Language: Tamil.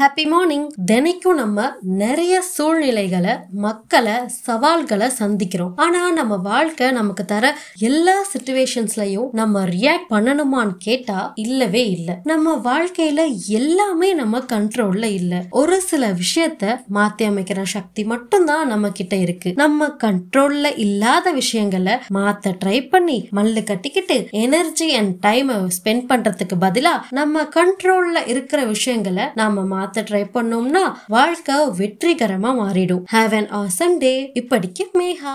ஹாப்பி மார்னிங் தினைக்கும் நம்ம நிறைய சூழ்நிலைகளை மக்களை சவால்களை சந்திக்கிறோம். ஆனா நம்ம வாழ்க்கை நமக்கு தர எல்லா சுச்சுவேஷன்ஸ்லயும் நம்ம ரியாக்ட் பண்ணணுமான்னு கேட்டா இல்லவே இல்லை. நம்ம வாழ்க்கையில எல்லாமே நம்ம கண்ட்ரோல்ல இல்ல. ஒரு சில விஷயத்த மாத்தி அமைக்கிற சக்தி மட்டும்தான் நம்ம கிட்ட இருக்கு. நம்ம கண்ட்ரோல்ல இல்லாத விஷயங்களை மாத்த ட்ரை பண்ணி மல்லு கட்டிக்கிட்டு எனர்ஜி அண்ட் டைமை ஸ்பெண்ட் பண்றதுக்கு பதிலா நம்ம கண்ட்ரோல்ல இருக்கிற விஷயங்களை நாம மாத்த ட்ரை பண்ணோம்னா வாழ்க்கை வெற்றிகரமா மாறிடும். ஹாவ் அன் ஆசம் டே இப்படிக்கு மேஹா